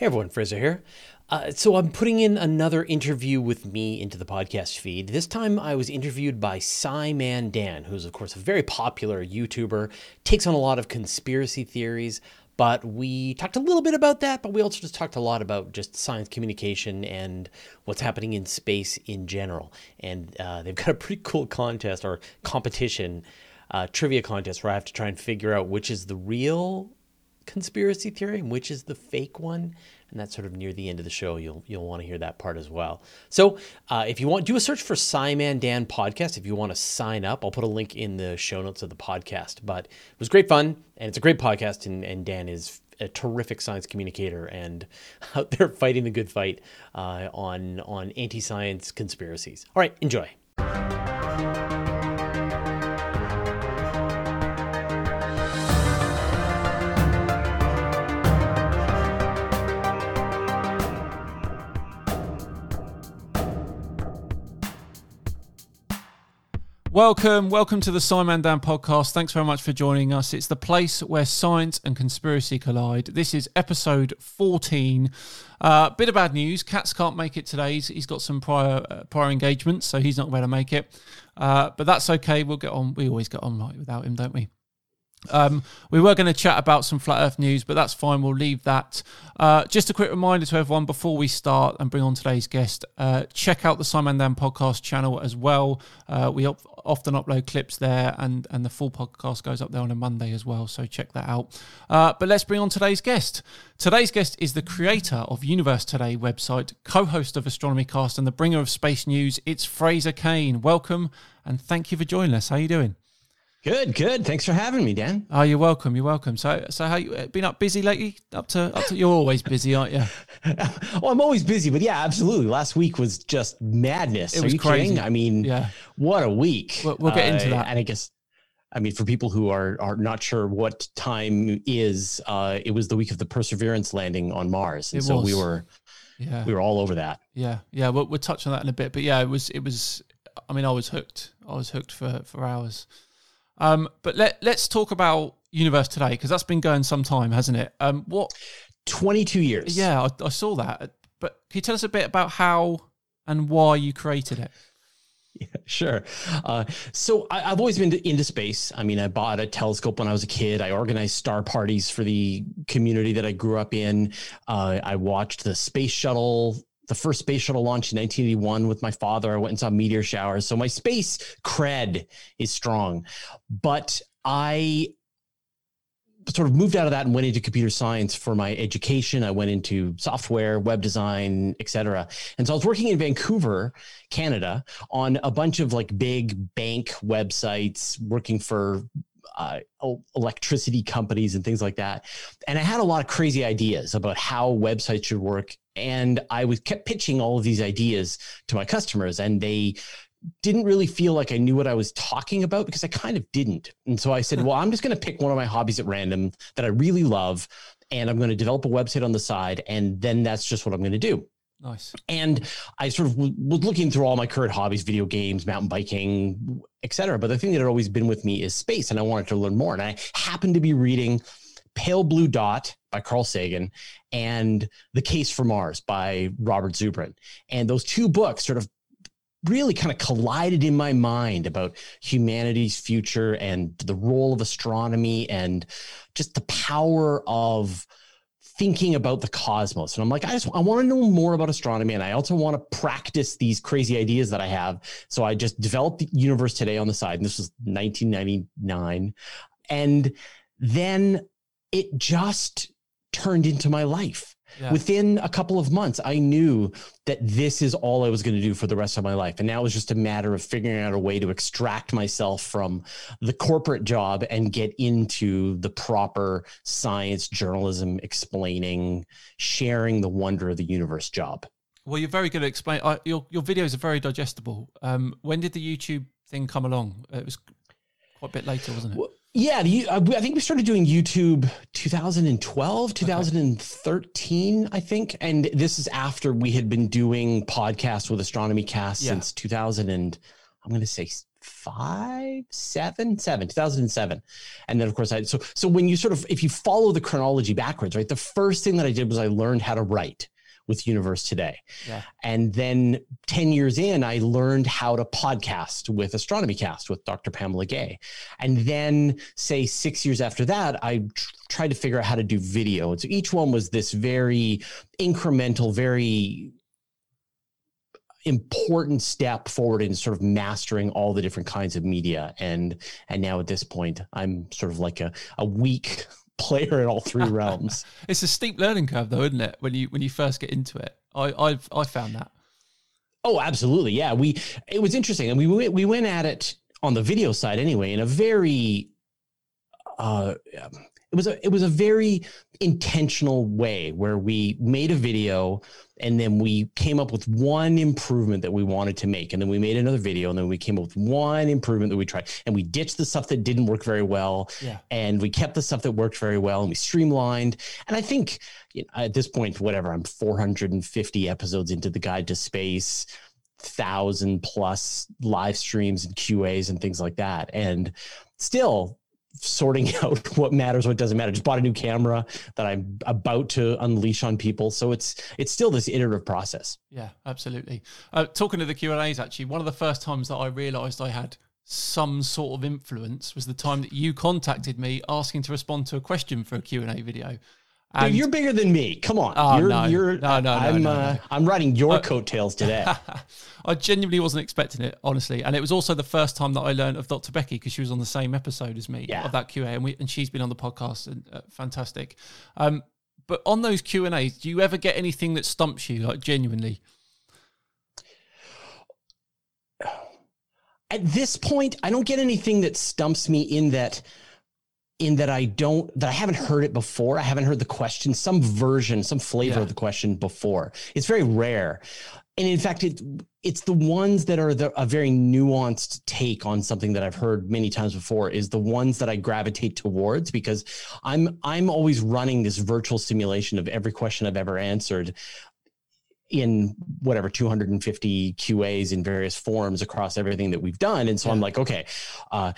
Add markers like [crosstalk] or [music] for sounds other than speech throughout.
Hey everyone, Fraser here. Uh, so I'm putting in another interview with me into the podcast feed. This time I was interviewed by SciMan Dan, who's of course a very popular YouTuber, takes on a lot of conspiracy theories. But we talked a little bit about that, but we also just talked a lot about just science communication and what's happening in space in general. And uh, they've got a pretty cool contest or competition, uh, trivia contest, where I have to try and figure out which is the real conspiracy theory and which is the fake one and that's sort of near the end of the show you'll you'll want to hear that part as well. So uh, if you want do a search for SciManDan podcast if you want to sign up. I'll put a link in the show notes of the podcast but it was great fun and it's a great podcast and, and Dan is a terrific science communicator and [laughs] out there fighting the good fight uh, on on anti-science conspiracies. All right enjoy Welcome, welcome to the SciManDan podcast. Thanks very much for joining us. It's the place where science and conspiracy collide. This is episode 14. Uh, bit of bad news. Katz can't make it today. he's, he's got some prior uh, prior engagements, so he's not going to make it. Uh, but that's okay. We'll get on. We always get on right without him, don't we? Um, we were going to chat about some flat Earth news, but that's fine. We'll leave that. Uh, just a quick reminder to everyone before we start and bring on today's guest: uh, check out the SciManDan podcast channel as well. Uh, we op- often upload clips there, and and the full podcast goes up there on a Monday as well. So check that out. Uh, but let's bring on today's guest. Today's guest is the creator of Universe Today website, co-host of Astronomy Cast, and the bringer of space news. It's Fraser Cain. Welcome and thank you for joining us. How are you doing? Good, good. Thanks for having me, Dan. Oh, you're welcome. You're welcome. So, so how you been up busy lately? Up to, up to. You're always busy, aren't you? [laughs] well, I'm always busy, but yeah, absolutely. Last week was just madness. It was crazy. Kidding? I mean, yeah. What a week. We'll, we'll get into uh, that. And I guess, I mean, for people who are are not sure what time is, uh, it was the week of the Perseverance landing on Mars, and it so was. we were, yeah, we were all over that. Yeah, yeah. We'll, we'll touch on that in a bit, but yeah, it was, it was. I mean, I was hooked. I was hooked for for hours. Um, but let let's talk about Universe today because that's been going some time, hasn't it? Um, what? Twenty two years. Yeah, I, I saw that. But can you tell us a bit about how and why you created it? [laughs] Yeah, sure. Uh, so I, have always been into space. I mean, I bought a telescope when I was a kid. I organized star parties for the community that I grew up in. Uh, I watched the space shuttle the first space shuttle launch in 1981 with my father. I went and saw meteor showers. So my space cred is strong. But I sort of moved out of that and went into computer science for my education. I went into software, web design, etc. And so I was working in Vancouver, Canada, on a bunch of like big bank websites, working for uh, electricity companies and things like that. And I had a lot of crazy ideas about how websites should work. And I was kept pitching all of these ideas to my customers, and they didn't really feel like I knew what I was talking about because I kind of didn't. And so I said, well, I'm just going to pick one of my hobbies at random that I really love, and I'm going to develop a website on the side. And then that's just what I'm going to do. Nice. And I sort of w- was looking through all my current hobbies, video games, mountain biking, etc. But the thing that had always been with me is space, and I wanted to learn more. And I happened to be reading Pale Blue Dot by Carl Sagan and The Case for Mars by Robert Zubrin. And those two books sort of really kind of collided in my mind about humanity's future and the role of astronomy and just the power of thinking about the cosmos. And I'm like, I just I want to know more about astronomy and I also want to practice these crazy ideas that I have. So I just developed the universe today on the side. And this was 1999. And then it just turned into my life. Yeah. Within a couple of months, I knew that this is all I was going to do for the rest of my life. And now it was just a matter of figuring out a way to extract myself from the corporate job and get into the proper science, journalism, explaining, sharing the wonder of the universe job. Well, you're very good at explaining. Uh, your your videos are very digestible. Um, when did the YouTube thing come along? It was quite a bit later, wasn't it? Well, yeah, uh, I think we started doing YouTube 2012, 2013, okay. I think. And this is after we had been doing podcasts with Astronomy Cast yeah. since 2000 and I'm going to say five, seven, seven, 2007. And then of course I, so, so when you sort of, if you follow the chronology backwards, right, the first thing that I did was I learned how to write with Universe Today. Yeah. And then 10 years in, I learned how to podcast with Astronomy Cast with Dr. Pamela Gay. And then, say, six years after that, I tr- tried to figure out how to do video. And so each one was this very incremental, very important step forward in sort of mastering all the different kinds of media and and now at this point i'm sort of like a, a weak player in all three [laughs] realms. It's a steep learning curve though isn't it when you when you first get into it? I i've i found that. Oh absolutely. Yeah we it was interesting and we went we went at it on the video side anyway in a very uh it was a it was a very intentional way where we made a video and then we came up with one improvement that we wanted to make. And then we made another video and then we came up with one improvement that we tried. And we ditched the stuff that didn't work very well. Yeah. and we kept the stuff that worked very well and we streamlined. And i think you know, at this point whatever i'm 450 episodes into the guide to space thousand plus live streams and qas and things like that. And still sorting [laughs] out what matters, what doesn't matter. Just bought a new camera that I'm about to unleash on people. So it's it's still this iterative process. Yeah, absolutely. Uh, talking to the Q and A's, actually, one of the first times that I realised I had some sort of influence was the time that you contacted me asking to respond to a question for a Q and A video. And you're bigger than me. Come on. Oh, you're, no. You're, no, no, I'm, no, no, uh, I'm riding your uh, coattails today. [laughs] I genuinely wasn't expecting it, honestly. And it was also the first time that I learned of Dr. Becky because she was on the same episode as me yeah. of that QA, and we and she's been on the podcast and uh, fantastic. Um, but on those Q and A's, do you ever get anything that stumps you, like genuinely? At this point, I don't get anything that stumps me in that in that I don't that I haven't heard it before. I haven't heard the question, some version, some flavor yeah. of the question before. It's very rare. And in fact, it, it's the ones that are the, a very nuanced take on something that I've heard many times before is the ones that I gravitate towards because I'm I'm always running this virtual simulation of every question I've ever answered in whatever 250 QAs in various forms across everything that we've done. And so yeah. I'm like, okay, uh,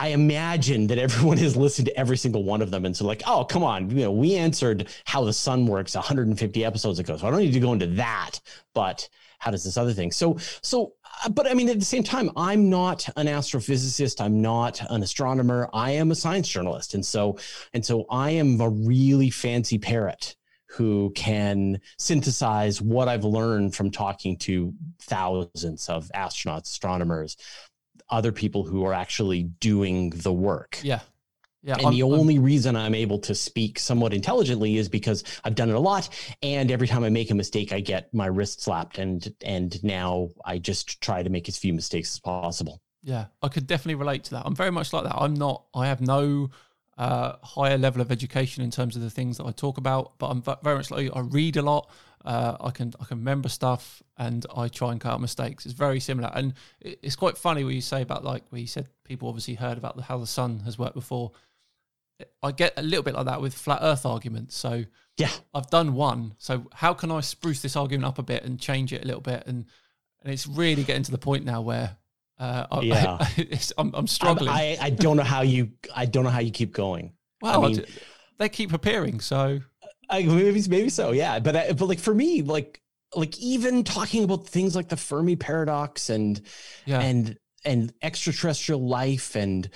I imagine that everyone has listened to every single one of them. And so, like, oh, come on, you know, we answered how the sun works 150 episodes ago. So I don't need to go into that. But how does this other thing? So, so, uh, but I mean, at the same time, I'm not an astrophysicist. I'm not an astronomer. I am a science journalist. And so, and so I am a really fancy parrot who can synthesize what I've learned from talking to thousands of astronauts, astronomers, other people who are actually doing the work. Yeah. Yeah, and I'm, the only I'm, reason I'm able to speak somewhat intelligently is because I've done it a lot, and every time I make a mistake, I get my wrist slapped, and and now I just try to make as few mistakes as possible. Yeah, I could definitely relate to that. I'm very much like that. I'm not. I have no uh, higher level of education in terms of the things that I talk about, but I'm very much like I read a lot. Uh, I can I can remember stuff and I try and cut out mistakes. It's very similar, and it's quite funny what you say about like where you said people obviously heard about the, how the sun has worked before. I get a little bit like that with flat Earth arguments. So yeah, I've done one. So how can I spruce this argument up a bit and change it a little bit? And and it's really getting to the point now where uh, I, yeah, [laughs] I, am I'm struggling. I, I don't know how you I don't know how you keep going. Well, I mean, they keep appearing, so I, maybe maybe so, yeah. But I, but like for me, like like even talking about things like the Fermi paradox and yeah. and and extraterrestrial life and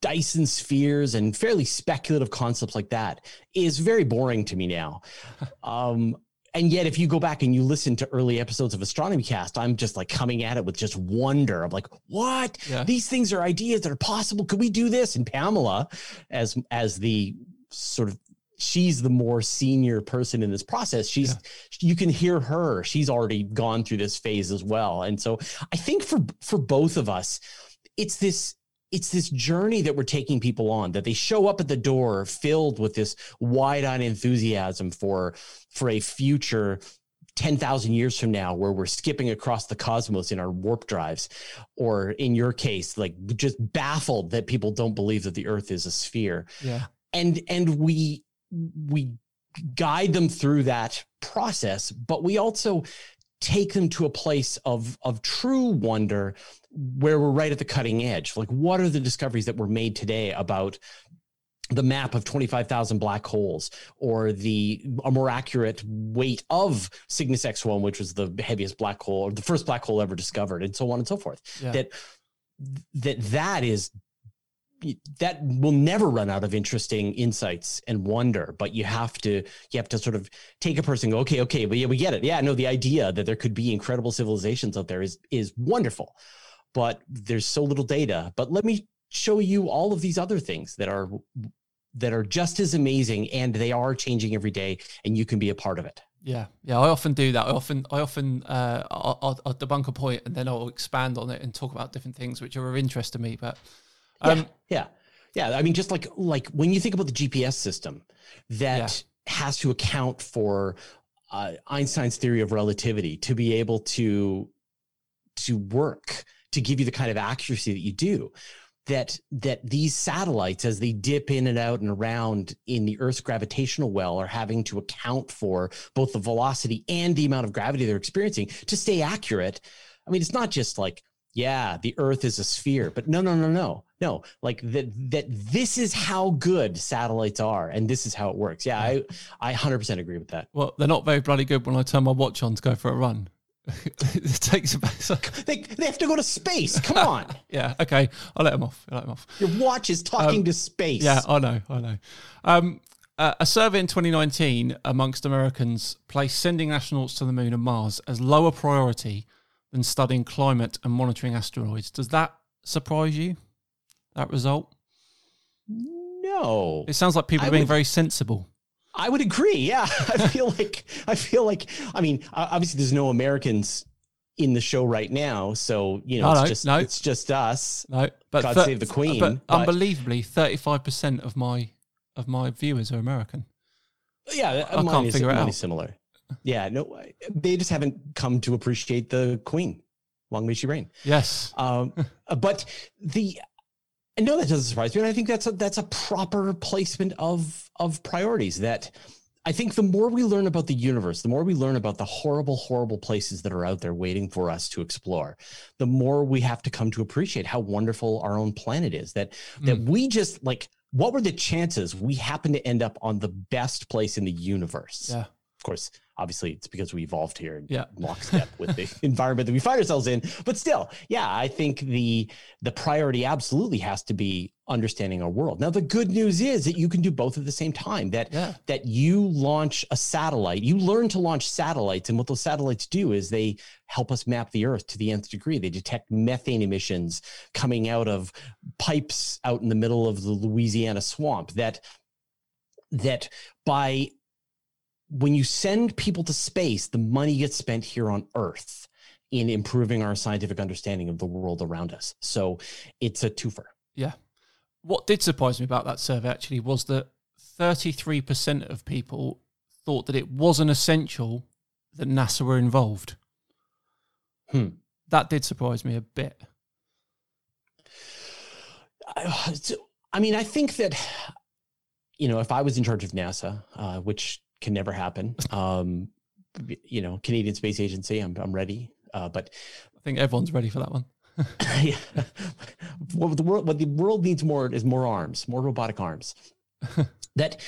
Dyson spheres and fairly speculative concepts like that is very boring to me now. [laughs] um, and yet, if you go back and you listen to early episodes of Astronomy Cast, I'm just like coming at it with just wonder. I'm like, what? Yeah. These things are ideas that are possible. Could we do this? And Pamela, as as the sort of she's the more senior person in this process. She's yeah. you can hear her. She's already gone through this phase as well. And so i think for for both of us it's this it's this journey that we're taking people on that they show up at the door filled with this wide-eyed enthusiasm for for a future 10,000 years from now where we're skipping across the cosmos in our warp drives or in your case like just baffled that people don't believe that the earth is a sphere. Yeah. And and we we guide them through that process, but we also take them to a place of of true wonder where we're right at the cutting edge like what are the discoveries that were made today about the map of 25,000 black holes or the a more accurate weight of Cygnus X1 which was the heaviest black hole or the first black hole ever discovered and so on and so forth yeah. that that that is that will never run out of interesting insights and wonder but you have to you have to sort of take a person go okay okay but yeah we get it yeah no the idea that there could be incredible civilizations out there is is wonderful but there's so little data but let me show you all of these other things that are that are just as amazing and they are changing every day and you can be a part of it yeah, yeah. I often do that. I often, I often, uh, I'll, I'll, I'll, debunk a point and then I'll expand on it and talk about different things which are of interest to me. But um, yeah, yeah, yeah. I mean, just like like when you think about the GPS system that yeah. has to account for uh, Einstein's theory of relativity to be able to to work to give you the kind of accuracy that you do that that these satellites as they dip in and out and around in the earth's gravitational well are having to account for both the velocity and the amount of gravity they're experiencing to stay accurate i mean it's not just like yeah, the earth is a sphere. But no, no, no, no, no. Like that, that this is how good satellites are and this is how it works. Yeah, I, I 100% agree with that. Well, they're not very bloody good when I turn my watch on to go for a run. [laughs] it takes about. They, they have to go to space. Come on. [laughs] yeah. Okay. I'll let them off. I'll let them off. Your watch is talking um, to space. Yeah, I know. I know. Um, uh, a survey in 2019 amongst Americans placed sending astronauts to the moon and Mars as lower priority than studying climate and monitoring asteroids. Does that surprise you? That result? No. It sounds like people are being would, very sensible. I would agree. Yeah, [laughs] I feel like I feel like I mean, obviously, there's no Americans in the show right now, so you know, no, it's no, just no. it's just us. No, but God save the Queen. But, but unbelievably, 35 percent of my of my viewers are American. Yeah, I can't is, figure it out. Similar. Yeah, no, they just haven't come to appreciate the queen. Long may she reign. Yes. Um, [laughs] but the no, that doesn't surprise me, and I think that's a that's a proper placement of of priorities. That I think the more we learn about the universe, the more we learn about the horrible, horrible places that are out there waiting for us to explore, the more we have to come to appreciate how wonderful our own planet is. That mm. that we just like what were the chances we happen to end up on the best place in the universe? Yeah. Of course, obviously it's because we evolved here in yeah. [laughs] lockstep with the environment that we find ourselves in but still yeah i think the the priority absolutely has to be understanding our world now the good news is that you can do both at the same time that yeah. that you launch a satellite you learn to launch satellites and what those satellites do is they help us map the earth to the nth degree they detect methane emissions coming out of pipes out in the middle of the louisiana swamp that that by when you send people to space, the money gets spent here on Earth in improving our scientific understanding of the world around us. So it's a twofer. Yeah. What did surprise me about that survey actually was that 33% of people thought that it wasn't essential that NASA were involved. Hmm. That did surprise me a bit. I mean, I think that, you know, if I was in charge of NASA, uh, which can never happen. [laughs] Um, you know, Canadian Space Agency, I'm, I'm ready. Uh, but I think everyone's ready for that one. [laughs] [laughs] yeah. What the world, what the world needs more is more arms, more robotic arms. that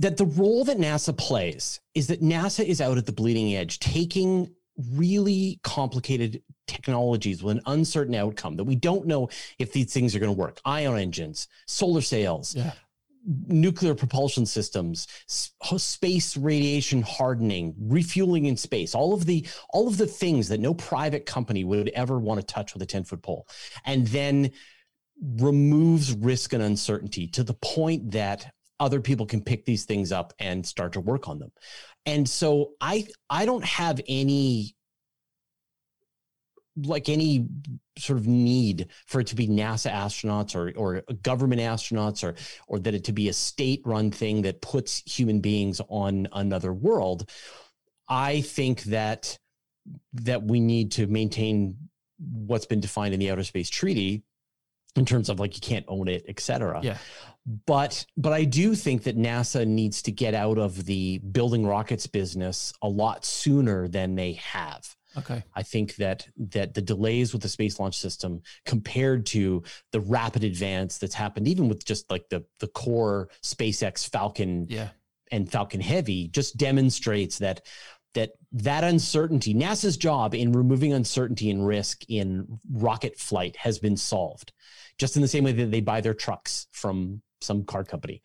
that the role that NASA plays is that NASA is out at the bleeding edge, taking really complicated technologies with an uncertain outcome that we don't know if these things are going to work. Ion engines, solar sails, yeah nuclear propulsion systems space radiation hardening refueling in space all of the all of the things that no private company would ever want to touch with a 10 foot pole and then removes risk and uncertainty to the point that other people can pick these things up and start to work on them. And so i i don't have any like any sort of need for it to be NASA astronauts or or government astronauts or or that it to be a state run thing that puts human beings on another world. I think that that we need to maintain what's been defined in the Outer Space Treaty in terms of like you can't own it, etc. Yeah. but but I do think that NASA needs to get out of the building rockets business a lot sooner than they have. Okay. I think that that the delays with the space launch system compared to the rapid advance that's happened even with just like the the core SpaceX Falcon Yeah. and Falcon Heavy just demonstrates that that that uncertainty NASA's job in removing uncertainty and risk in rocket flight has been solved just in the same way that they buy their trucks from some car company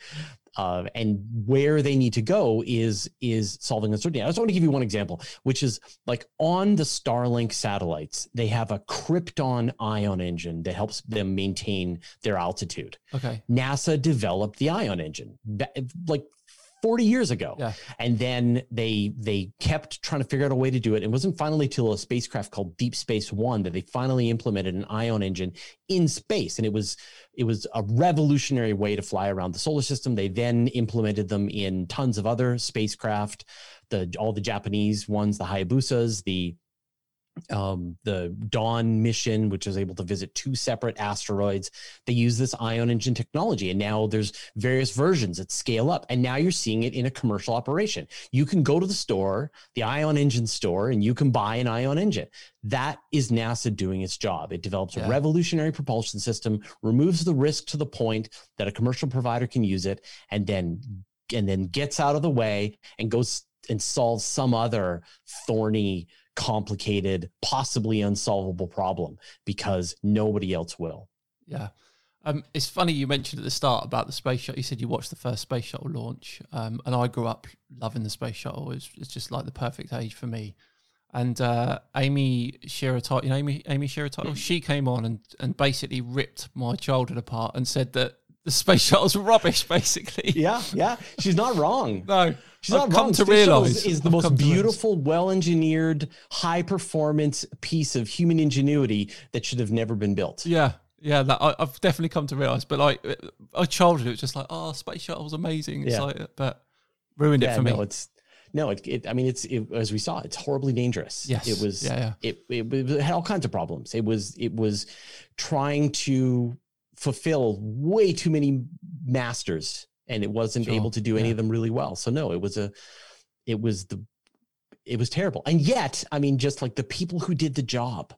uh, and where they need to go is is solving uncertainty. I just want to give you one example, which is like on the Starlink satellites, they have a krypton ion engine that helps them maintain their altitude. Okay. NASA developed the ion engine like 40 years ago. Yeah. And then they they kept trying to figure out a way to do it. It wasn't finally till a spacecraft called Deep Space One that they finally implemented an ion engine in space. And it was it was a revolutionary way to fly around the solar system. They then implemented them in tons of other spacecraft, the all the Japanese ones, the Hayabusas, the um, the Dawn mission, which is able to visit two separate asteroids. They use this ion engine technology, and now there's various versions that scale up. And now you're seeing it in a commercial operation. You can go to the store, the ion engine store, and you can buy an ion engine. That is NASA doing its job. It develops Yeah. a revolutionary propulsion system, removes the risk to the point that a commercial provider can use it, and then and then gets out of the way and goes and solves some other thorny complicated, possibly unsolvable problem because nobody else will. Yeah. Um, it's funny you mentioned at the start about the space shuttle. You said you watched the first space shuttle launch, um, and I grew up loving the space shuttle. It's, it's just like the perfect age for me. And uh, Amy Shira Teitel, you know Amy Amy Shira Teitel, she came on and and basically ripped my childhood apart and said that the space shuttle's rubbish, basically. Yeah, yeah. She's not wrong. [laughs] No, She's I've not come wrong. to Space Shuttle realize is the I've most come to realize. beautiful, well-engineered, high-performance piece of human ingenuity that should have never been built. Yeah, yeah, that I, I've definitely come to realize. But like, uh, a childhood, it was just like, oh, space shuttle was amazing. It's Yeah. like, but ruined it Yeah, for me. no, it's no, it, it I mean, it's it, as we saw, it's horribly dangerous. Yes. it was. Yeah, yeah. It, it it had all kinds of problems. It was it was trying to fulfill way too many masters, and it wasn't Sure, able to do any yeah. of them really well. So no, it was a, it was the, it was terrible. And yet, I mean, just like the people who did the job,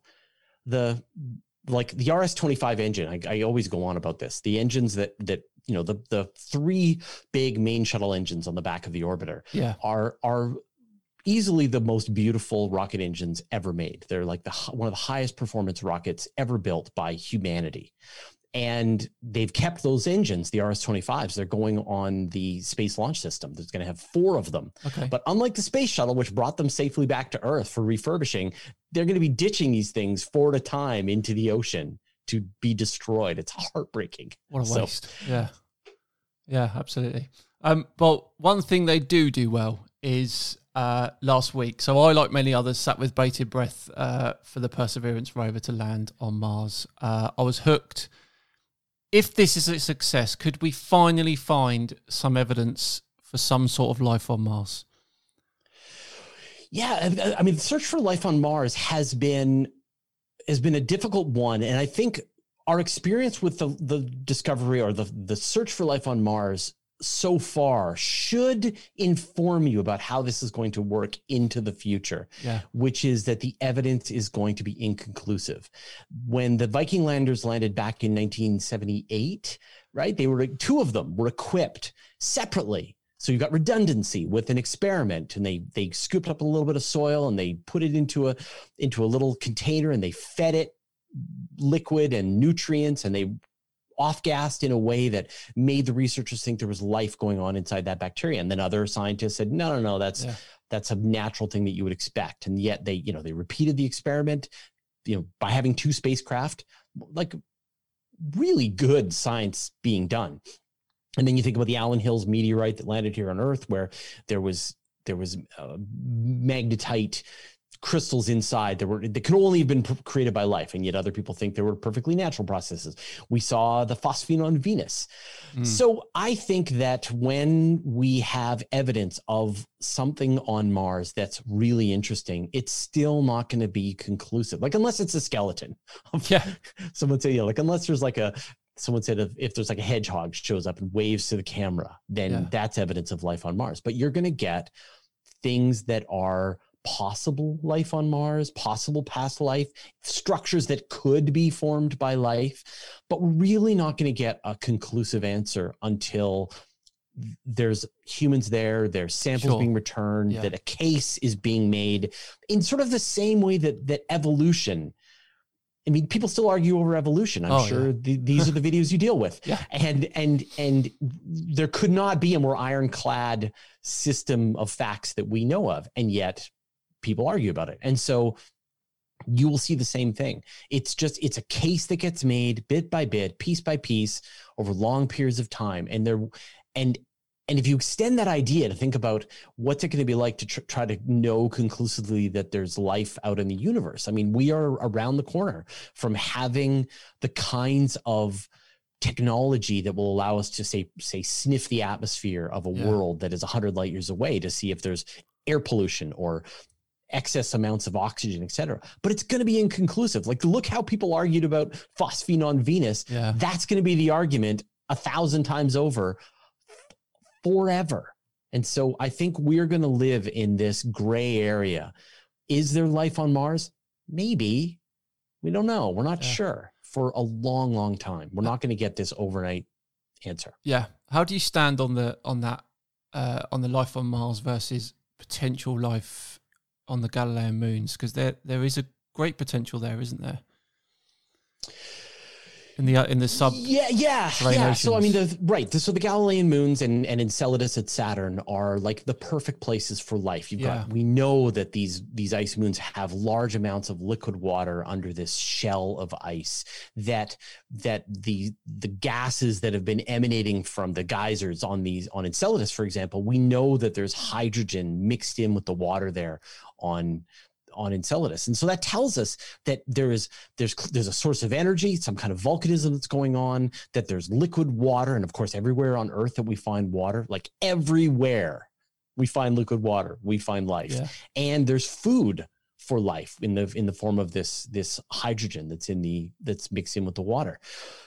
the like the RS-25 engine, I, I always go on about this. The engines that that you know the the three big main shuttle engines on the back of the orbiter yeah, are are easily the most beautiful rocket engines ever made. They're like the one of the highest performance rockets ever built by humanity. And they've kept those engines, the RS-25s. They're going on the Space Launch System. There's going to have four of them. okay, But unlike the space shuttle, which brought them safely back to Earth for refurbishing, they're going to be ditching these things four at a time into the ocean to be destroyed. It's heartbreaking. what a so- waste. Yeah, yeah, absolutely. Um, but one thing they do do well is uh, last week. So I, like many others, sat with bated breath uh, for the Perseverance rover to land on Mars. Uh, I was hooked. If this is a success, could we finally find some evidence for some sort of life on Mars? Yeah, I- uh, I mean, the search for life on Mars has been has been a difficult one, and I think our experience with the the discovery or the the search for life on Mars so far should inform you about how this is going to work into the future Yeah, which is that the evidence is going to be inconclusive. When the Viking landers landed back in 1978, right? They were two of them were equipped separately. So you got redundancy with an experiment and they they scooped up a little bit of soil and they put it into a into a little container and they fed it liquid and nutrients and they off gassed in a way that made the researchers think there was life going on inside that bacteria. And then other scientists said, no, no, no, that's Yeah. that's a natural thing that you would expect. And yet they, you know, they repeated the experiment, you know, by having two spacecraft, like really good science being done. And then you think about the Allan Hills meteorite that landed here on Earth, where there was there was uh, magnetite crystals inside that were that could only have been created by life, and yet other people think they were perfectly natural processes. We saw the phosphine on Venus. Mm. So I think that when we have evidence of something on Mars that's really interesting, it's still not going to be conclusive. Like unless it's a skeleton. [laughs] Yeah. Someone say, yeah, like unless there's like a someone said if, if there's like a hedgehog shows up and waves to the camera, then Yeah. that's evidence of life on Mars. But you're going to get things that are possible life on Mars, possible past life, structures that could be formed by life, but we're really not going to get a conclusive answer until there's humans there, there's samples Sure. being returned, Yeah. that a case is being made in sort of the same way that that evolution. I mean, people still argue over evolution. I'm Oh, sure yeah. the, these are the [laughs] videos you deal with. Yeah. And and and there could not be a more ironclad system of facts that we know of, and yet people argue about it. And so you will see the same thing. It's just it's a case that gets made bit by bit, piece by piece, over long periods of time, and there and and if you extend that idea to think about what's it going to be like to tr- try to know conclusively that there's life out in the universe, I mean, we are around the corner from having the kinds of technology that will allow us to say say sniff the atmosphere of a Yeah. world that is 100 light years away to see if there's air pollution or excess amounts of oxygen et cetera but it's going to be inconclusive like look how people argued about phosphine on venus Yeah. that's going to be the argument a thousand times over forever. And so I think we're going to live in this gray area. Is there life on Mars? Maybe. We don't know. We're not Yeah. sure for a long, long time. We're not going to get this overnight answer. Yeah. How do you stand on the on that uh, on the life on Mars versus potential life on the Galilean moons? Because there there is a great potential there, isn't there? In the uh, in the sub. yeah, yeah, yeah. So I mean, the right. So the Galilean moons and and Enceladus at Saturn are like the perfect places for life. You've Yeah. got. We know that these these ice moons have large amounts of liquid water under this shell of ice. That that the the gases that have been emanating from the geysers on these on Enceladus, for example, we know that there's hydrogen mixed in with the water there on on Enceladus, and so that tells us that there is there's there's a source of energy, some kind of volcanism that's going on, that there's liquid water, and of course, everywhere on Earth that we find water, like everywhere we find liquid water, we find life, Yeah. and there's food for life in the in the form of this this hydrogen that's in the that's mixed in with the water.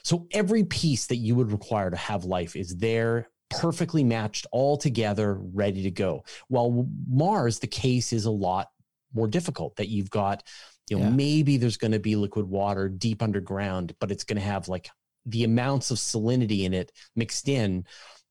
So every piece that you would require to have life is there perfectly matched all together ready to go. While Mars the case is a lot more difficult that you've got you know Yeah. maybe there's going to be liquid water deep underground but it's going to have like the amounts of salinity in it mixed in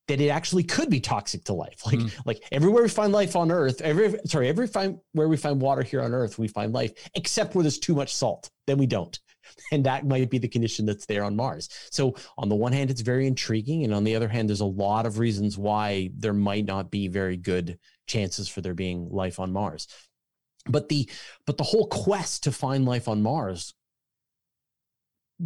that it actually could be toxic to life like Mm. like everywhere we find life on earth every sorry every find where we find water here on earth we find life except where there's too much salt then we don't [laughs] and that might be the condition that's there on mars so on the one hand it's very intriguing and on the other hand there's a lot of reasons why there might not be very good chances for there being life on mars but the but the whole quest to find life on mars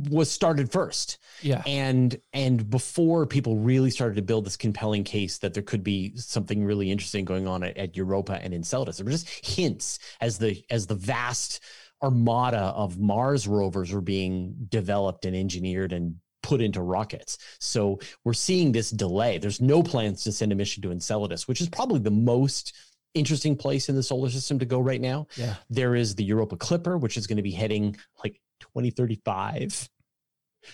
was started first Yeah. and and before people really started to build this compelling case that there could be something really interesting going on at, at Europa and Enceladus, there were just hints as the as the vast armada of Mars rovers were being developed and engineered and put into rockets. So we're seeing this delay. There's no plans to send a mission to Enceladus, which is probably the most interesting place in the solar system to go right now. Yeah. There is the Europa Clipper, which is going to be heading like 2035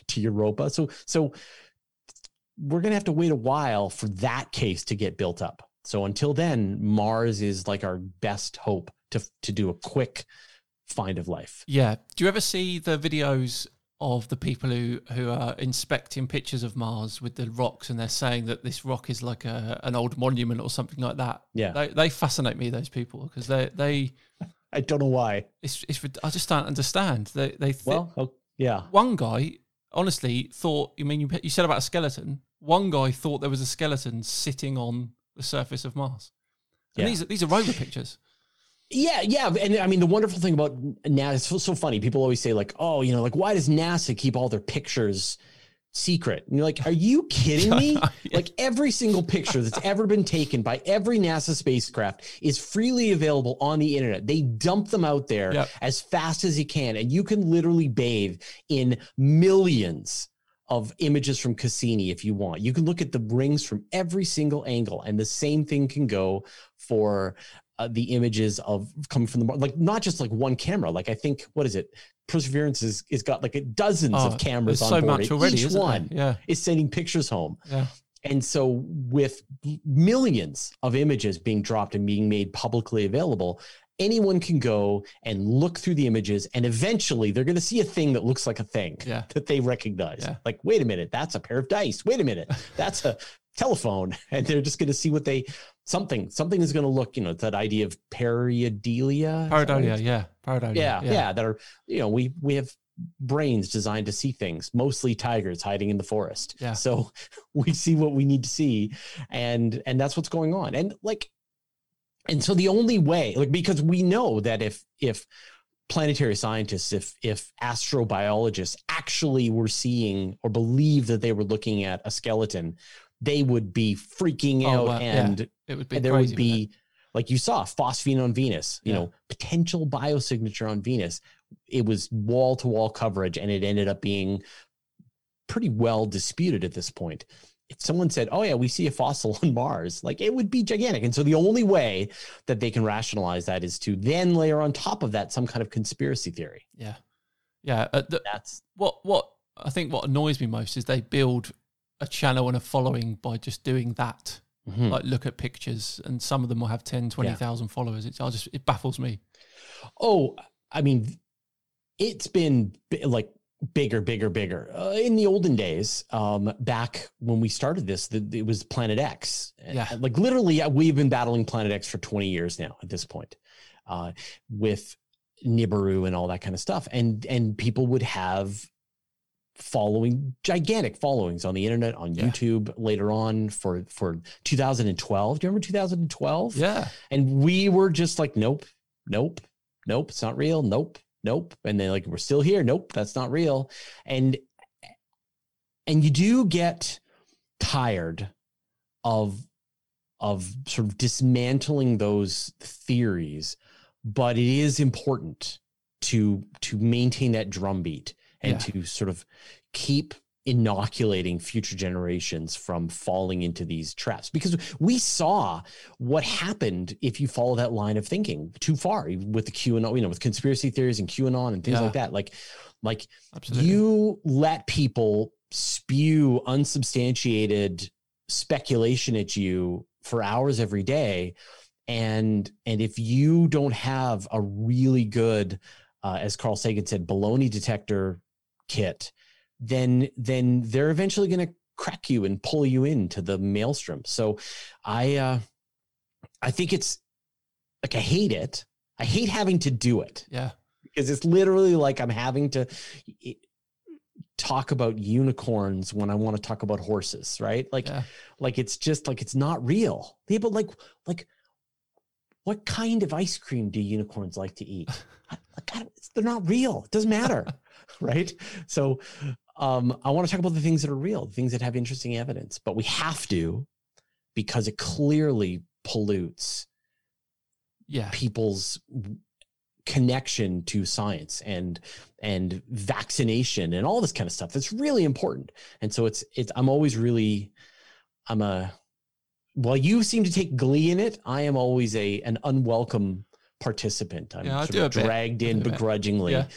to Europa. So so we're going to have to wait a while for that case to get built up. So until then, Mars is like our best hope to to do a quick find of life. Yeah. Do you ever see the videos of the people who, who are inspecting pictures of Mars with the rocks and they're saying that this rock is like a, an old monument or something like that? Yeah. They, they fascinate me, those people, because they, they [laughs] I don't know why. it's, it's, I just don't understand. They, they thi- Well, oh, yeah. one guy honestly thought, I mean, you, you said about a skeleton. One guy thought there was a skeleton sitting on the surface of Mars. And Yeah. these, are- these are rover pictures. Yeah, yeah, and I mean the wonderful thing about NASA, it's so, so funny. People always say like, "Oh, you know, like why does NASA keep all their pictures secret?" And you're like, "Are you kidding me?" [laughs] Like every single picture that's ever been taken by every NASA spacecraft is freely available on the internet. They dump them out there Yep. as fast as you can, and you can literally bathe in millions of images from Cassini if you want. You can look at the rings from every single angle, and the same thing can go for uh, the images of coming from the like not just like one camera. Like I think what is it? Perseverance is, is got like dozens Oh, of cameras on so board. much already. Each one Yeah. is sending pictures home. Yeah. And so, with millions of images being dropped and being made publicly available, anyone can go and look through the images, and eventually they're going to see a thing that looks like a thing Yeah. [laughs] that they recognize. Yeah. Like, wait a minute, that's a pair of dice. Wait a minute, that's a telephone. [laughs] And they're just going to see what they something something is going to look. You know, that idea of pareidolia. is that what Pareidolia, it's- yeah. Pareidolia. yeah, yeah, that are you know we we have brains designed to see things, mostly tigers hiding in the forest. Yeah. So [laughs] we see what we need to see, and and that's what's going on. And like, and so the only way, like, because we know that if if planetary scientists, if if astrobiologists actually were seeing or believe that they were looking at a skeleton, they would be freaking Oh, out yeah. and It would be there would be like you saw phosphine on venus you Yeah. know potential biosignature on venus it was wall to wall coverage and it ended up being pretty well disputed at this point if someone said oh yeah we see a fossil [laughs] on mars like it would be gigantic and so the only way that they can rationalize that is to then layer on top of that some kind of conspiracy theory Yeah. Yeah. Uh, the, that's what what I think what annoys me most is they build a channel and a following by just doing that. Mhm. Like look at pictures and some of them will have 10, 20,000 followers. It's I just it baffles me. Oh, I mean, it's been like bigger, bigger, bigger. Uh, in the olden days, um, back when we started this, the, it was Planet X. Yeah. Like literally, uh, we've been battling Planet X for 20 years now at this point uh, with Nibiru and all that kind of stuff. And, and people would have following gigantic followings on the internet on Yeah. youtube later on for for 2012 do you remember 2012 Yeah. and we were just like, nope, nope, nope, it's not real. Nope, nope. And then like, we're still here. Nope, that's not real. And and you do get tired of of sort of dismantling those theories, but it is important to to maintain that drumbeat and Yeah. to sort of keep inoculating future generations from falling into these traps because we saw what happened if you follow that line of thinking too far with the QAnon, you know, with conspiracy theories and QAnon and things Yeah. like that. Like, like Absolutely. you let people spew unsubstantiated speculation at you for hours every day and and if you don't have a really good uh, as carl sagan said baloney detector kit then then they're eventually going to crack you and pull you into the maelstrom so i uh i think it's like i hate it i hate having to do it yeah. because it's literally like I'm having to talk about unicorns when I want to talk about horses, right? Like, Yeah. like it's just like it's not real. Yeah, but like, like, what kind of ice cream do unicorns like to eat? [laughs] I- like, I they're not real. It doesn't matter, [laughs] right? So, um, I want to talk about the things that are real, things that have interesting evidence, but we have to because it clearly pollutes Yeah. people's connection to science and and vaccination and all this kind of stuff that's really important and so it's it's i'm always really i'm a while you seem to take glee in it i am always a an unwelcome participant i'm Yeah, sort of a bit. dragged in do a bit. begrudgingly Yeah.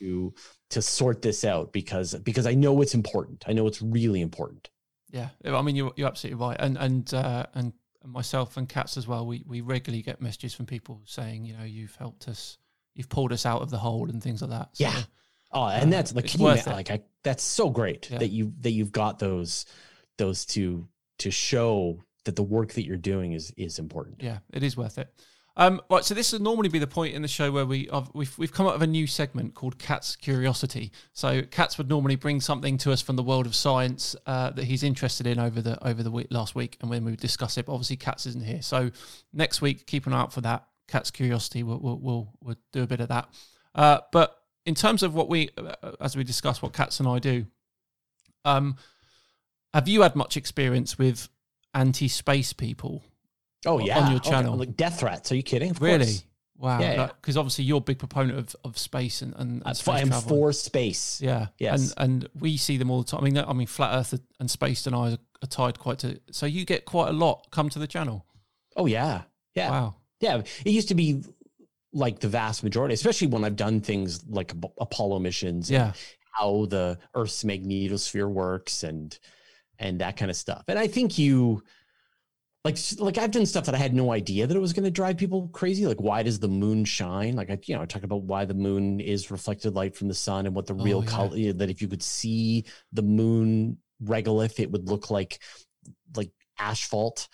to to sort this out because because i know it's important i know it's really important Yeah, I mean you're you're absolutely right, and and uh, and myself and Cats as well. We we regularly get messages from people saying, you know, you've helped us, you've pulled us out of the hole, and things like that. So, Yeah. Oh, and Uh, that's like, can you like I, that's so great Yeah. that you that you've got those those to to show that the work that you're doing is is important. yeah, it is worth it. Um, right, so this would normally be the point in the show where we I've, we've we've come up with a new segment called Cat's Curiosity. So Cats would normally bring something to us from the world of science uh, that he's interested in over the over the week, last week, and when we discuss it. But obviously, Cats isn't here, so next week keep an eye out for that. Cat's Curiosity, we'll we'll we'll, we'll do a bit of that. Uh, but in terms of what we, uh, as we discuss what Cats and I do, um, have you had much experience with anti-space people? Oh yeah, On yeah, your Okay, channel. like death threats. Are you kidding? Of Really? course. Wow. Yeah, yeah. Because obviously you're a big proponent of, of space and, and, and I'm space I'm travel. for space. Yeah. Yes. And and we see them all the time. I mean, I mean, flat Earth and space and I are, are tied quite to. So you get quite a lot come to the channel. Oh yeah, yeah, Wow. yeah. It used to be like the vast majority, especially when I've done things like Apollo missions, and Yeah. how the Earth's magnetosphere works, and and that kind of stuff. And I think you, like, like I've done stuff that I had no idea that it was going to drive people crazy. Like, why does the moon shine? Like, I, you know, I talked about why the moon is reflected light from the sun, and what the Oh, real yeah. color that if you could see the moon regolith, it would look like like asphalt.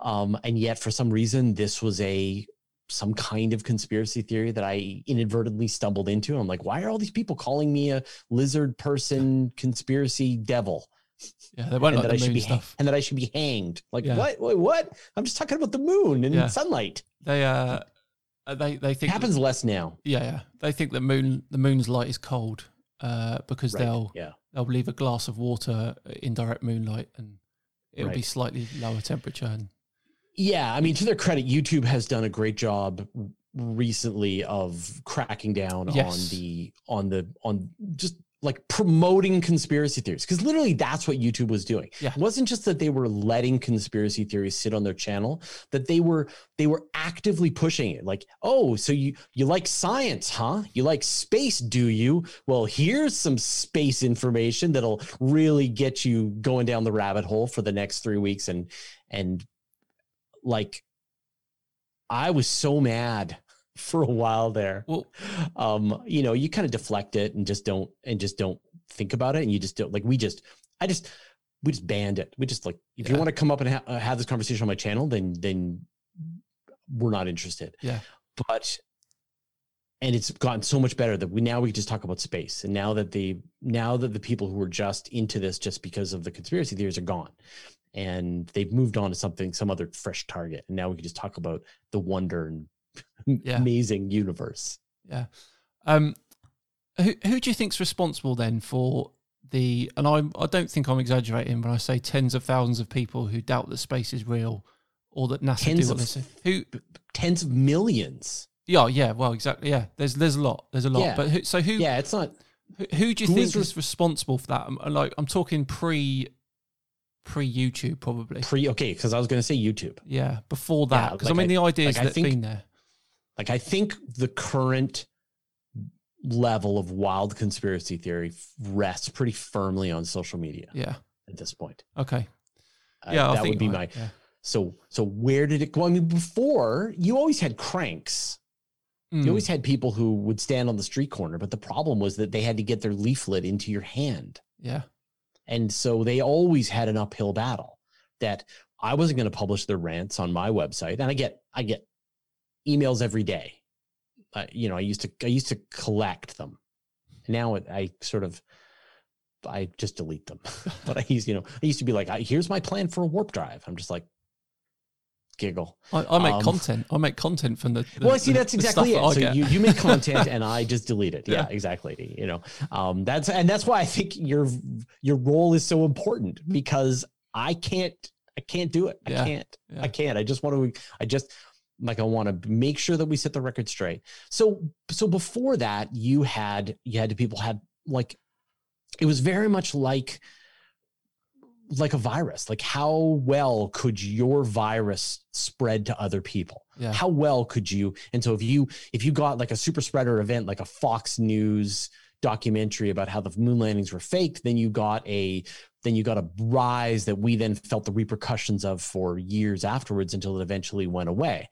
Um, and yet, for some reason, this was a some kind of conspiracy theory that I inadvertently stumbled into. I'm like, why are all these people calling me a lizard person conspiracy devil? Yeah, they won't and like that I the should be stuff. and that I should be hanged. Like Yeah. what? Wait, what? I'm just talking about the moon and Yeah. sunlight. They uh, they they It think happens less now. Yeah, yeah. They think that moon the moon's light is cold uh, because Right. they'll Yeah. they'll leave a glass of water in direct moonlight and it'll be slightly lower temperature. And Yeah, I mean, to their credit, YouTube has done a great job recently of cracking down Yes. on the on the on just like promoting conspiracy theories because literally that's what YouTube was doing. Yeah. It wasn't just that they were letting conspiracy theories sit on their channel, that they were they were actively pushing it. Like, oh, so you you like science, huh? You like space, do you? Well, here's some space information that'll really get you going down the rabbit hole for the next three weeks and and like I was so mad for a while there. well, Um, you know, you kind of deflect it and just don't and just don't think about it, and you just don't like we just I just we just banned it. We just like if you want to come up and ha- uh, have this conversation on my channel, then then we're not interested. Yeah. but and it's gotten so much better that we now we just talk about space and now that the now that the people who were just into this just because of the conspiracy theories are gone and they've moved on to something some other fresh target and now we can just talk about the wonder and Yeah. amazing universe yeah. Um, who who do you think's responsible then for the? And I I don't think I'm exaggerating when I say tens of thousands of people who doubt that space is real or that NASA Tens do what of- they say. Who? tens of millions Yeah, yeah. Well, exactly. Yeah. There's there's a lot. There's a lot. Yeah. But who, so who? yeah it's not Who, who do you Who think is is, responsible for that? I'm, like, I'm talking pre, pre YouTube, probably. pre okay because i was going to say youtube Yeah, before that, because like I mean, I- the ideas like I that think- been there. Like i think the current level of wild conspiracy theory rests pretty firmly on social media Yeah. at this point Okay. Uh, Yeah, that would be my Yeah. So so where did it go? I mean, before you always had cranks. Mm, You always had people who would stand on the street corner, but the problem was that they had to get their leaflet into your hand. yeah. And so they always had an uphill battle that I wasn't going to publish their rants on my website. And I get I get emails every day. Uh, you know, I used to I used to collect them. Now it, I sort of I just delete them. [laughs] but I used, you know, I used to be like, here's my plan for a warp drive. I'm just like giggle. I, I make Um, content. I make content from the. the well, I see, that's exactly it. that So get. you, you make [laughs] content and I just delete it. Yeah, Yeah. exactly. You know, um, that's and that's why I think your your role is so important because I can't I can't do it. I Yeah. can't. Yeah. I can't. I just want to. I just like I want to make sure that we set the record straight. So so before that, you had you had people had like it was very much like like a virus like how well could your virus spread to other people Yeah. how well could you and so if you if you got like a super spreader event like a fox news documentary about how the moon landings were faked then you got a then you got a rise that we then felt the repercussions of for years afterwards until it eventually went away.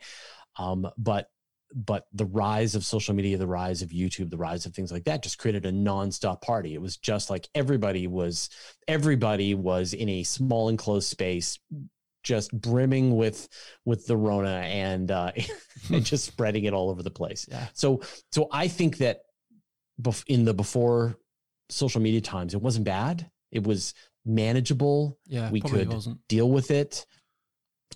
Um, but but the rise of social media the rise of youtube the rise of things like that just created a nonstop party. It was just like everybody was everybody was in a small enclosed space just brimming with with the rona and uh [laughs] and just spreading it all over the place. Yeah. so so i think that in the before social media times. It wasn't bad. It was manageable. Yeah. we could wasn't. deal with it.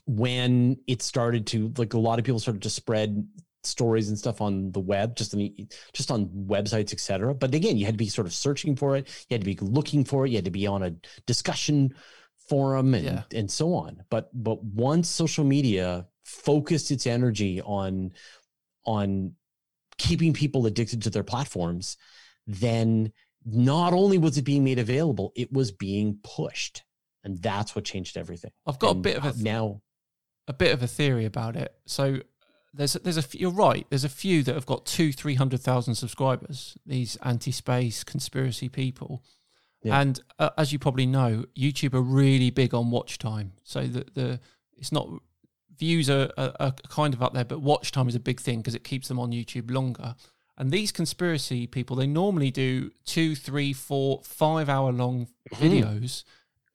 When it started to like a lot of people started to spread stories and stuff on the web just on just on websites etc but again you had to be sort of searching for it. You had to be looking for it. You had to be on a discussion forum and Yeah. and so on. But but once social media focused its energy on on keeping people addicted to their platforms then not only was it being made available it was being pushed and that's what changed everything I've got a bit of a now a bit of a theory about it. So there's there's a you're right. There's a few that have got two three hundred thousand subscribers. These anti-space conspiracy people, yeah. and uh, as you probably know, YouTube are really big on watch time. So that the it's not views are, are, are, kind of up there, but watch time is a big thing because it keeps them on YouTube longer. And these conspiracy people, they normally do two, three, four, five hour long mm-hmm. videos.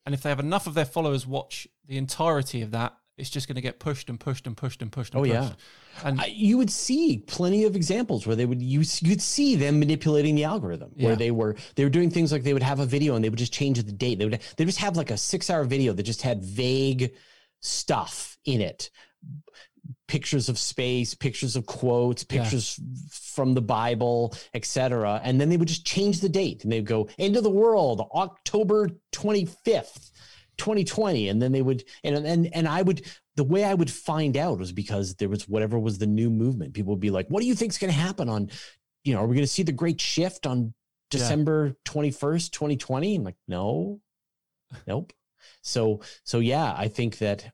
And if they have enough of their followers watch the entirety of that, it's just going to get pushed and pushed and pushed and pushed. And oh pushed. yeah, and I, you would see plenty of examples where they would you you'd see them manipulating the algorithm where yeah. they were they were doing things like they would have a video and they would just change the date. They would they just have like a six hour video that just had vague stuff in it pictures of space, pictures of quotes, pictures yeah. from the Bible, etc. And then they would just change the date and they'd go end of the world, October 25th, 2020. And then they would and and and I would the way I would find out was because there was whatever was the new movement. People would be like, what do you think's gonna happen on, you know, are we gonna see the great shift on December yeah. 21st, 2020? I'm like, no, nope. So so yeah, I think that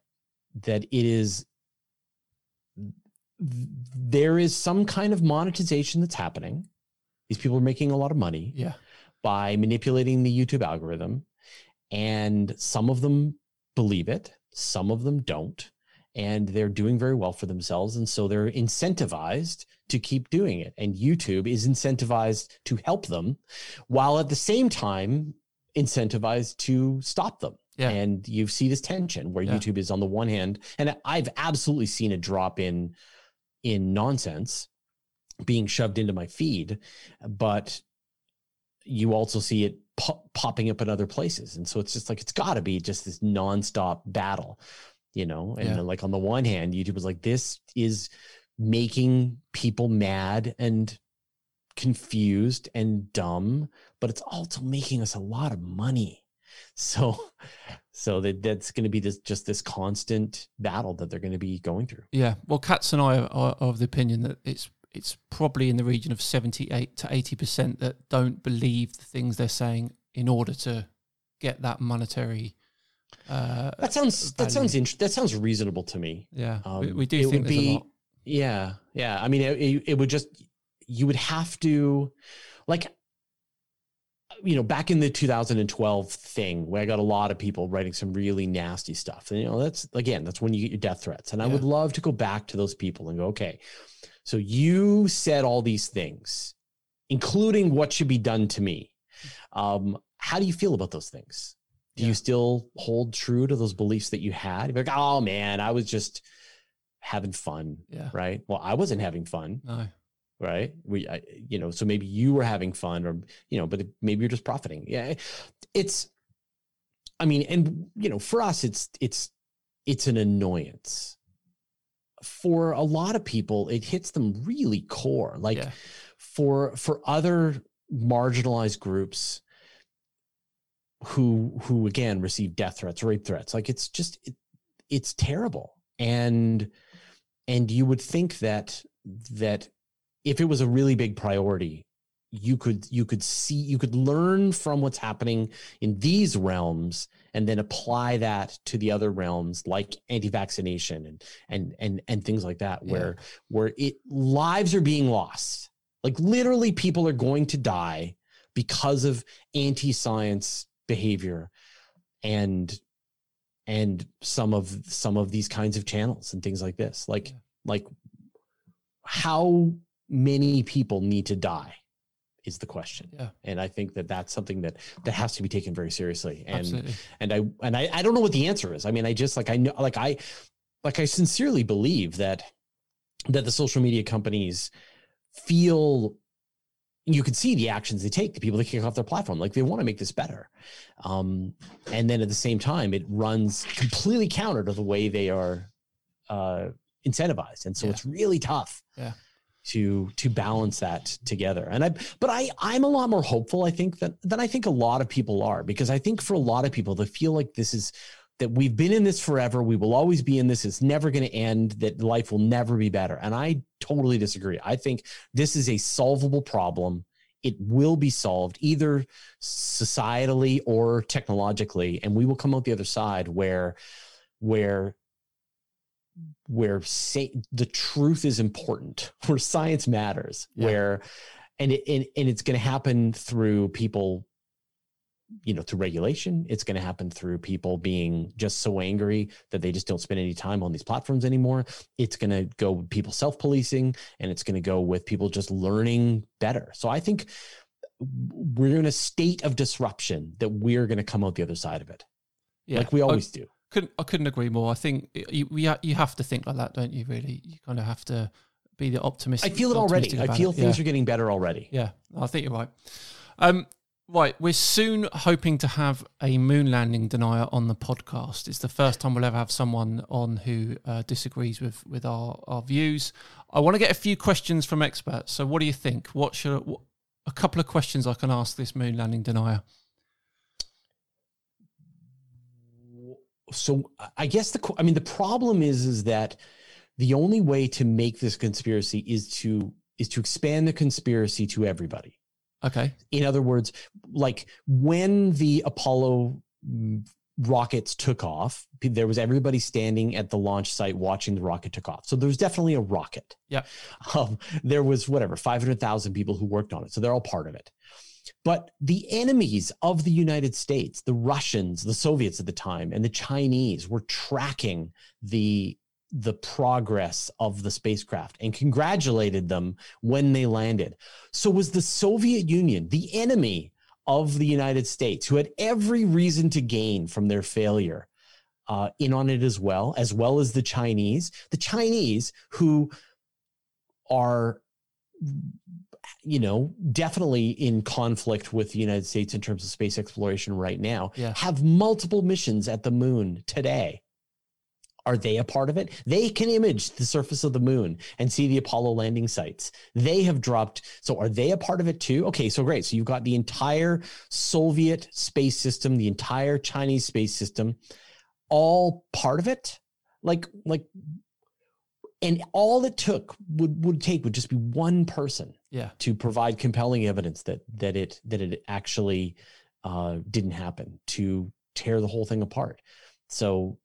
that it is there is some kind of monetization that's happening. These people are making a lot of money yeah. by manipulating the YouTube algorithm. And some of them believe it, some of them don't. And they're doing very well for themselves. And so they're incentivized to keep doing it. And YouTube is incentivized to help them while at the same time incentivized to stop them. Yeah. And you see this tension where yeah. YouTube is on the one hand, and I've absolutely seen a drop in in nonsense being shoved into my feed, but you also see it popping up in other places. And so it's just like, it's got to be just this nonstop battle, you know? And yeah. like on the one hand, YouTube is like, this is making people mad and confused and dumb, but it's also making us a lot of money. So [laughs] so that that's going to be this just this constant battle that they're going to be going through. Yeah. Well, Katz and I are, are of the opinion that it's it's probably in the region of 78 to 80% that don't believe the things they're saying in order to get that monetary uh, that sounds value. that sounds int- that sounds reasonable to me yeah um, we, we, do think there's be, a lot yeah yeah i mean it, it would just you would have to like you know, back in the 2012 thing where I got a lot of people writing some really nasty stuff. And, you know, that's again, that's when you get your death threats. And yeah. I would love to go back to those people and go, okay, so you said all these things, including what should be done to me. Um, how do you feel about those things? Do yeah. you still hold true to those beliefs that you had? You're like, oh man, I was just having fun. Yeah. Right. Well, I wasn't having fun. No right? We I, you know so maybe you were having fun or you know but maybe you're just profiting. Yeah it's i mean and you know for us it's it's it's an annoyance. For a lot of people it hits them really core. Like yeah. for for other marginalized groups who who again receive death threats rape threats like it's just it, it's terrible. And and you would think that that if it was a really big priority you could you could see you could learn from what's happening in these realms and then apply that to the other realms like anti-vaccination and and and and things like that yeah. where where it lives are being lost like literally people are going to die because of anti-science behavior and and some of some of these kinds of channels and things like this like yeah. like how many people need to die is the question. Yeah. And I think that that's something that that has to be taken very seriously. And Absolutely. and I and I I don't know what the answer is. I mean, I just like I know like I like I sincerely believe that that the social media companies feel you can see the actions they take, the people that kick off their platform, like they want to make this better. Um, and then at the same time, it runs completely counter to the way they are uh, incentivized. And so yeah. it's really tough. Yeah to to balance that together. And i but i i'm a lot more hopeful i think that than i think a lot of people are because i think for a lot of people they feel like this is that we've been in this forever we will always be in this it's never going to end that life will never be better. And i totally disagree. I think this is a solvable problem. It will be solved either societally or technologically and we will come out the other side where where where say the truth is important, [laughs] where science matters, Yeah. where and it, and, and it's going to happen through people you know through regulation. It's going to happen through people being just so angry that they just don't spend any time on these platforms anymore. It's going to go with people self-policing and it's going to go with people just learning better. So i think we're in a state of disruption that we're going to come out the other side of it. Yeah, like we always do couldn't I couldn't agree more. I think you you, ha- you have to think like that, don't you? Really, you kind of have to be the optimist. i feel it already i feel it. things Yeah. are getting better already Yeah, I think you're right. Um, right, we're soon hoping to have a moon landing denier on the podcast. It's the first time we'll ever have someone on who uh, disagrees with with our, our views. I want to get a few questions from experts. So, what do you think? What should what, a couple of questions I can ask this moon landing denier? So i guess the i mean the problem is is that the only way to make this conspiracy is to is to expand the conspiracy to everybody. Okay, in other words like when the apollo rockets took off there was everybody standing at the launch site watching the rocket took off. So there was definitely a rocket. Yeah. [laughs] um, there was whatever 500000 people who worked on it. So they're all part of it but the enemies of the United States, the Russians, the Soviets at the time, and the Chinese were tracking the the progress of the spacecraft and congratulated them when they landed. So was the Soviet Union, the enemy of the United States, who had every reason to gain from their failure, uh, in on it as well, as well as the Chinese. The Chinese who are you know, definitely in conflict with the United States in terms of space exploration right now, Yeah. have multiple missions at the moon today. Are they a part of it? They can image the surface of the moon and see the Apollo landing sites. They have dropped. So are they a part of it too? Okay, so great. So you've got the entire Soviet space system, the entire Chinese space system, all part of it. Like, like, and all it took would would take would just be one person yeah, to provide compelling evidence that that it that it actually uh, didn't happen to tear the whole thing apart. So,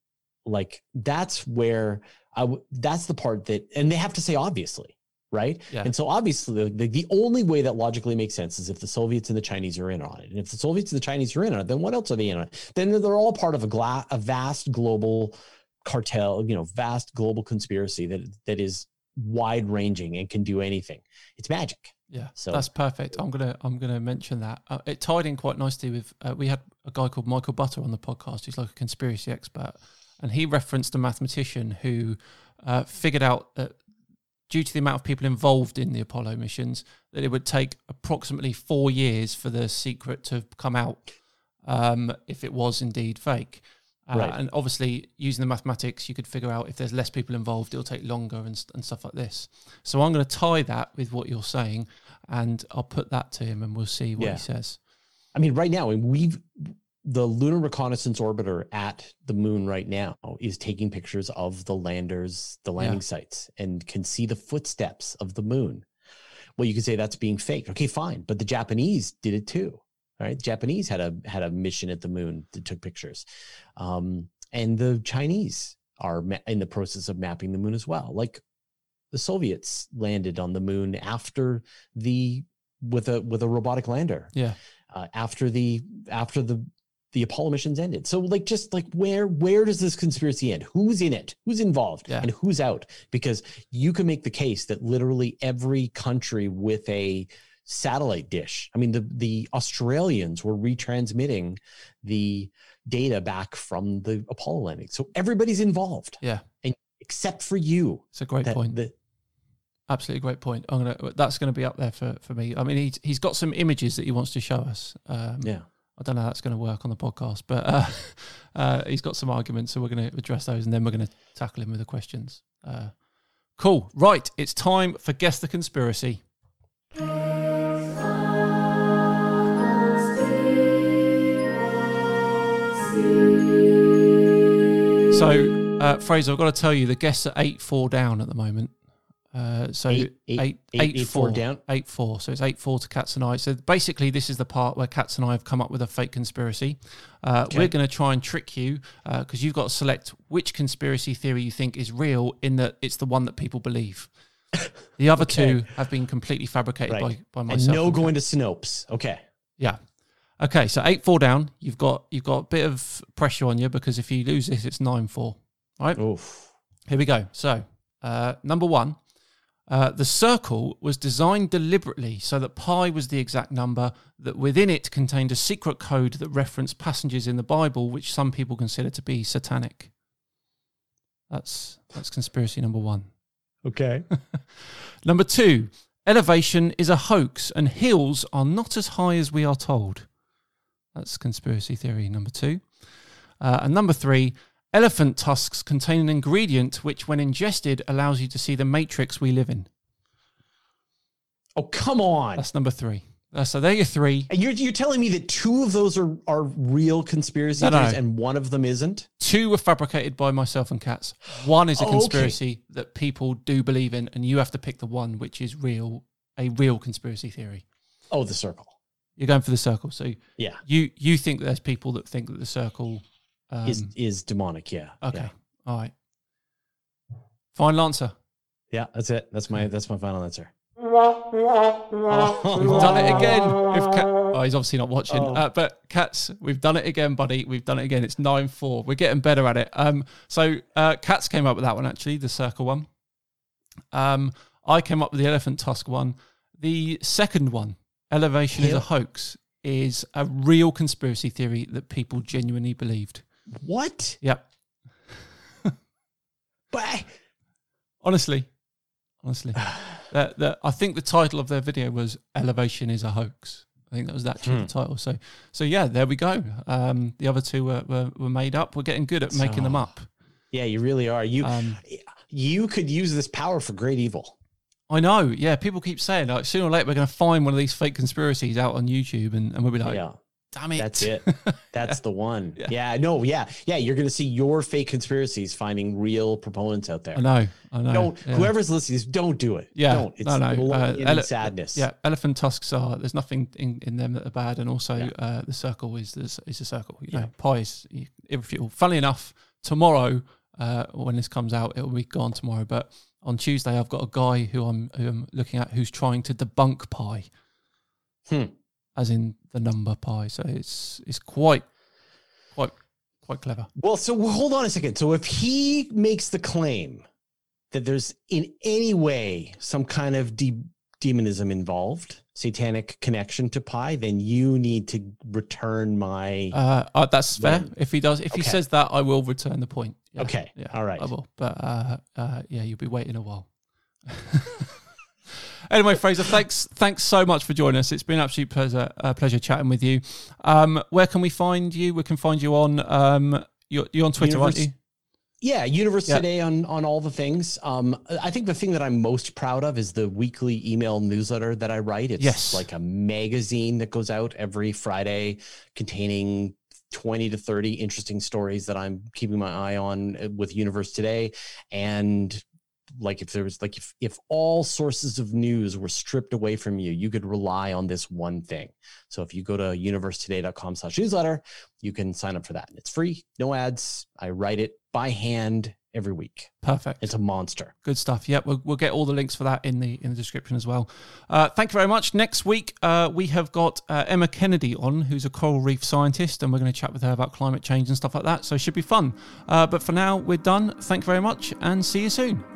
like that's where I w- that's the part that, and they have to say obviously, right? Yeah. And so obviously, the, the only way that logically makes sense is if the Soviets and the Chinese are in on it, and if the Soviets and the Chinese are in on it, then what else are they in on it? Then they're all part of a gla- a vast global cartel, you know, vast global conspiracy that that is wide ranging and can do anything. It's magic. yeah. So- that's perfect. I'm gonna I'm gonna mention that. Uh, it tied in quite nicely with uh, we had a guy called Michael Butter on the podcast who's like a conspiracy expert, and he referenced a mathematician who uh, figured out that due to the amount of people involved in the Apollo missions, that it would take approximately four years for the secret to come out um, if it was indeed fake. Uh, Right. And obviously, using the mathematics, you could figure out if there's less people involved, it'll take longer and, and stuff like this. So I'm going to tie that with what you're saying, and I'll put that to him, and we'll see what Yeah. he says. I mean, right now, and we've the lunar reconnaissance orbiter at the moon right now is taking pictures of the landers, the landing sites, and can see the footsteps of the moon. Well, you could say that's being faked. Okay, fine, but the Japanese did it too. Right, the Japanese had a had a mission at the moon that took pictures, um, and the Chinese are ma- in the process of mapping the moon as well. Like the Soviets landed on the moon after the with a with a robotic lander Yeah, uh, after the after the the Apollo missions ended. So like just like where where does this conspiracy end? Who's in it? Who's involved? Yeah. And who's out? Because you can make the case that literally every country with a satellite dish. I mean the the Australians were retransmitting the data back from the Apollo landing. So everybody's involved. Yeah. And except for you. it's a great That- point. that- Absolutely great point. I'm gonna that's gonna be up there for for me. I mean, he's he's got some images that he wants to show us. Um, yeah. I don't know how that's going to work on the podcast, but uh, [laughs] uh, he's got some arguments, so we're going to address those, and then we're going to tackle him with the questions. Uh, cool. Right, it's time for guess the conspiracy. So, uh, Fraser, I've got to tell you, the guests are eight four down at the moment. Uh, so Eight- eight- eight, eight- eight, four four down? eight four. So it's eight four to Cats and I. So basically, this is the part where Cats and I have come up with a fake conspiracy. Uh, Okay. We're going to try and trick you because you've got to select which conspiracy theory you think is real, in that it's the one that people believe. [laughs] The other two have been completely fabricated Right. by, by And no going to Snopes. Okay. yeah. Okay, so eight four down. You've got you've got a bit of pressure on you because if you lose this, it's nine four. Right. Oof. Here we go. So, uh, number one, uh, the circle was designed deliberately so that pi was the exact number that within it contained a secret code that referenced passages in the Bible, which some people consider to be satanic. That's that's conspiracy number one. Okay. [laughs] Number two, elevation is a hoax and hills are not as high as we are told. That's conspiracy theory number two. Uh, and number three, elephant tusks contain an ingredient which, when ingested, allows you to see the matrix we live in. Oh, come on. That's number three. Uh, so there are your three. And you're, you're telling me that two of those are, are real conspiracy No, no. theories and one of them isn't? Two were fabricated by myself and Cats. One is a Oh, okay. conspiracy that people do believe in, and you have to pick the one which is real, a real conspiracy theory. Oh, the circle. You're going for the circle. So Yeah. you you think there's people that think that the circle um, is is demonic. Yeah. okay. Yeah. All right. Final answer. Yeah, that's it. That's my that's my final answer. We've done it again. If Cat, oh, he's obviously not watching. Oh. Uh, but Cats, we've done it again, buddy. We've done it again. It's nine four. We're getting better at it. Um, so uh, Cats came up with that one actually, the circle one. Um, I came up with the elephant tusk one. The second one, elevation is a hoax, is a real conspiracy theory that people genuinely believed. What? Yep. [laughs] But Honestly, honestly, [sighs] that that I think the title of their video was "Elevation is a hoax." I think that was actually Hmm. the title. So, so yeah, there we go. Um, the other two were, were were made up. We're getting good at making them up. yeah, you really are. You Um, you could use this power for great evil. I know. Yeah, people keep saying like sooner or later we're going to find one of these fake conspiracies out on YouTube, and, and we'll be like, yeah, "Damn it!" that's it. [laughs] That's the one. Yeah. Yeah. no, yeah, yeah. You're gonna see your fake conspiracies finding real proponents out there. I know. I know. Don't yeah. whoever's listening, to this, don't do it. Yeah, don't. It's no, no, uh, ele- sadness. Yeah, elephant tusks are. There's nothing in, in them that are bad, and also Yeah. uh, the circle is is, is a circle. You Yeah. know, pi is irrefutable. Funnily enough, tomorrow uh, when this comes out, it will be gone tomorrow. But on Tuesday, I've got a guy who I'm who I'm looking at who's trying to debunk pi, Hmm. as in the number pi. So it's it's quite quite quite clever. Well, so hold on a second. So if he makes the claim that there's in any way some kind of de- demonism involved, satanic connection to pi, then you need to return my. Uh, uh, that's fair. If he does, if he Okay. says that, I will return the point. Yeah, okay. Yeah, All right. I will. But uh, uh, yeah, you'll be waiting a while. [laughs] anyway, Fraser, thanks thanks so much for joining us. It's been an absolute pleasure uh, pleasure chatting with you. Um, where can we find you? We can find you on um, you're, you're on Twitter, aren't Univers- you? Yeah, Universe Yeah. Today on on all the things. Um, I think the thing that I'm most proud of is the weekly email newsletter that I write. It's Yes. like a magazine that goes out every Friday, containing 20 to 30 interesting stories that I'm keeping my eye on uh, with Universe Today. And like if there was like if if all sources of news were stripped away from you, you could rely on this one thing. So if you go to universetoday.com slash newsletter, you can sign up for that. It's free, no ads. I write it by hand every week. Perfect. It's a monster. Good stuff. Yep, we'll, we'll get all the links for that in the in the description as well. Uh, thank you very much. Next week uh, we have got uh, Emma Kennedy on, who's a coral reef scientist, and we're going to chat with her about climate change and stuff like that. So it should be fun. Uh, but for now, we're done. Thank you very much, and see you soon.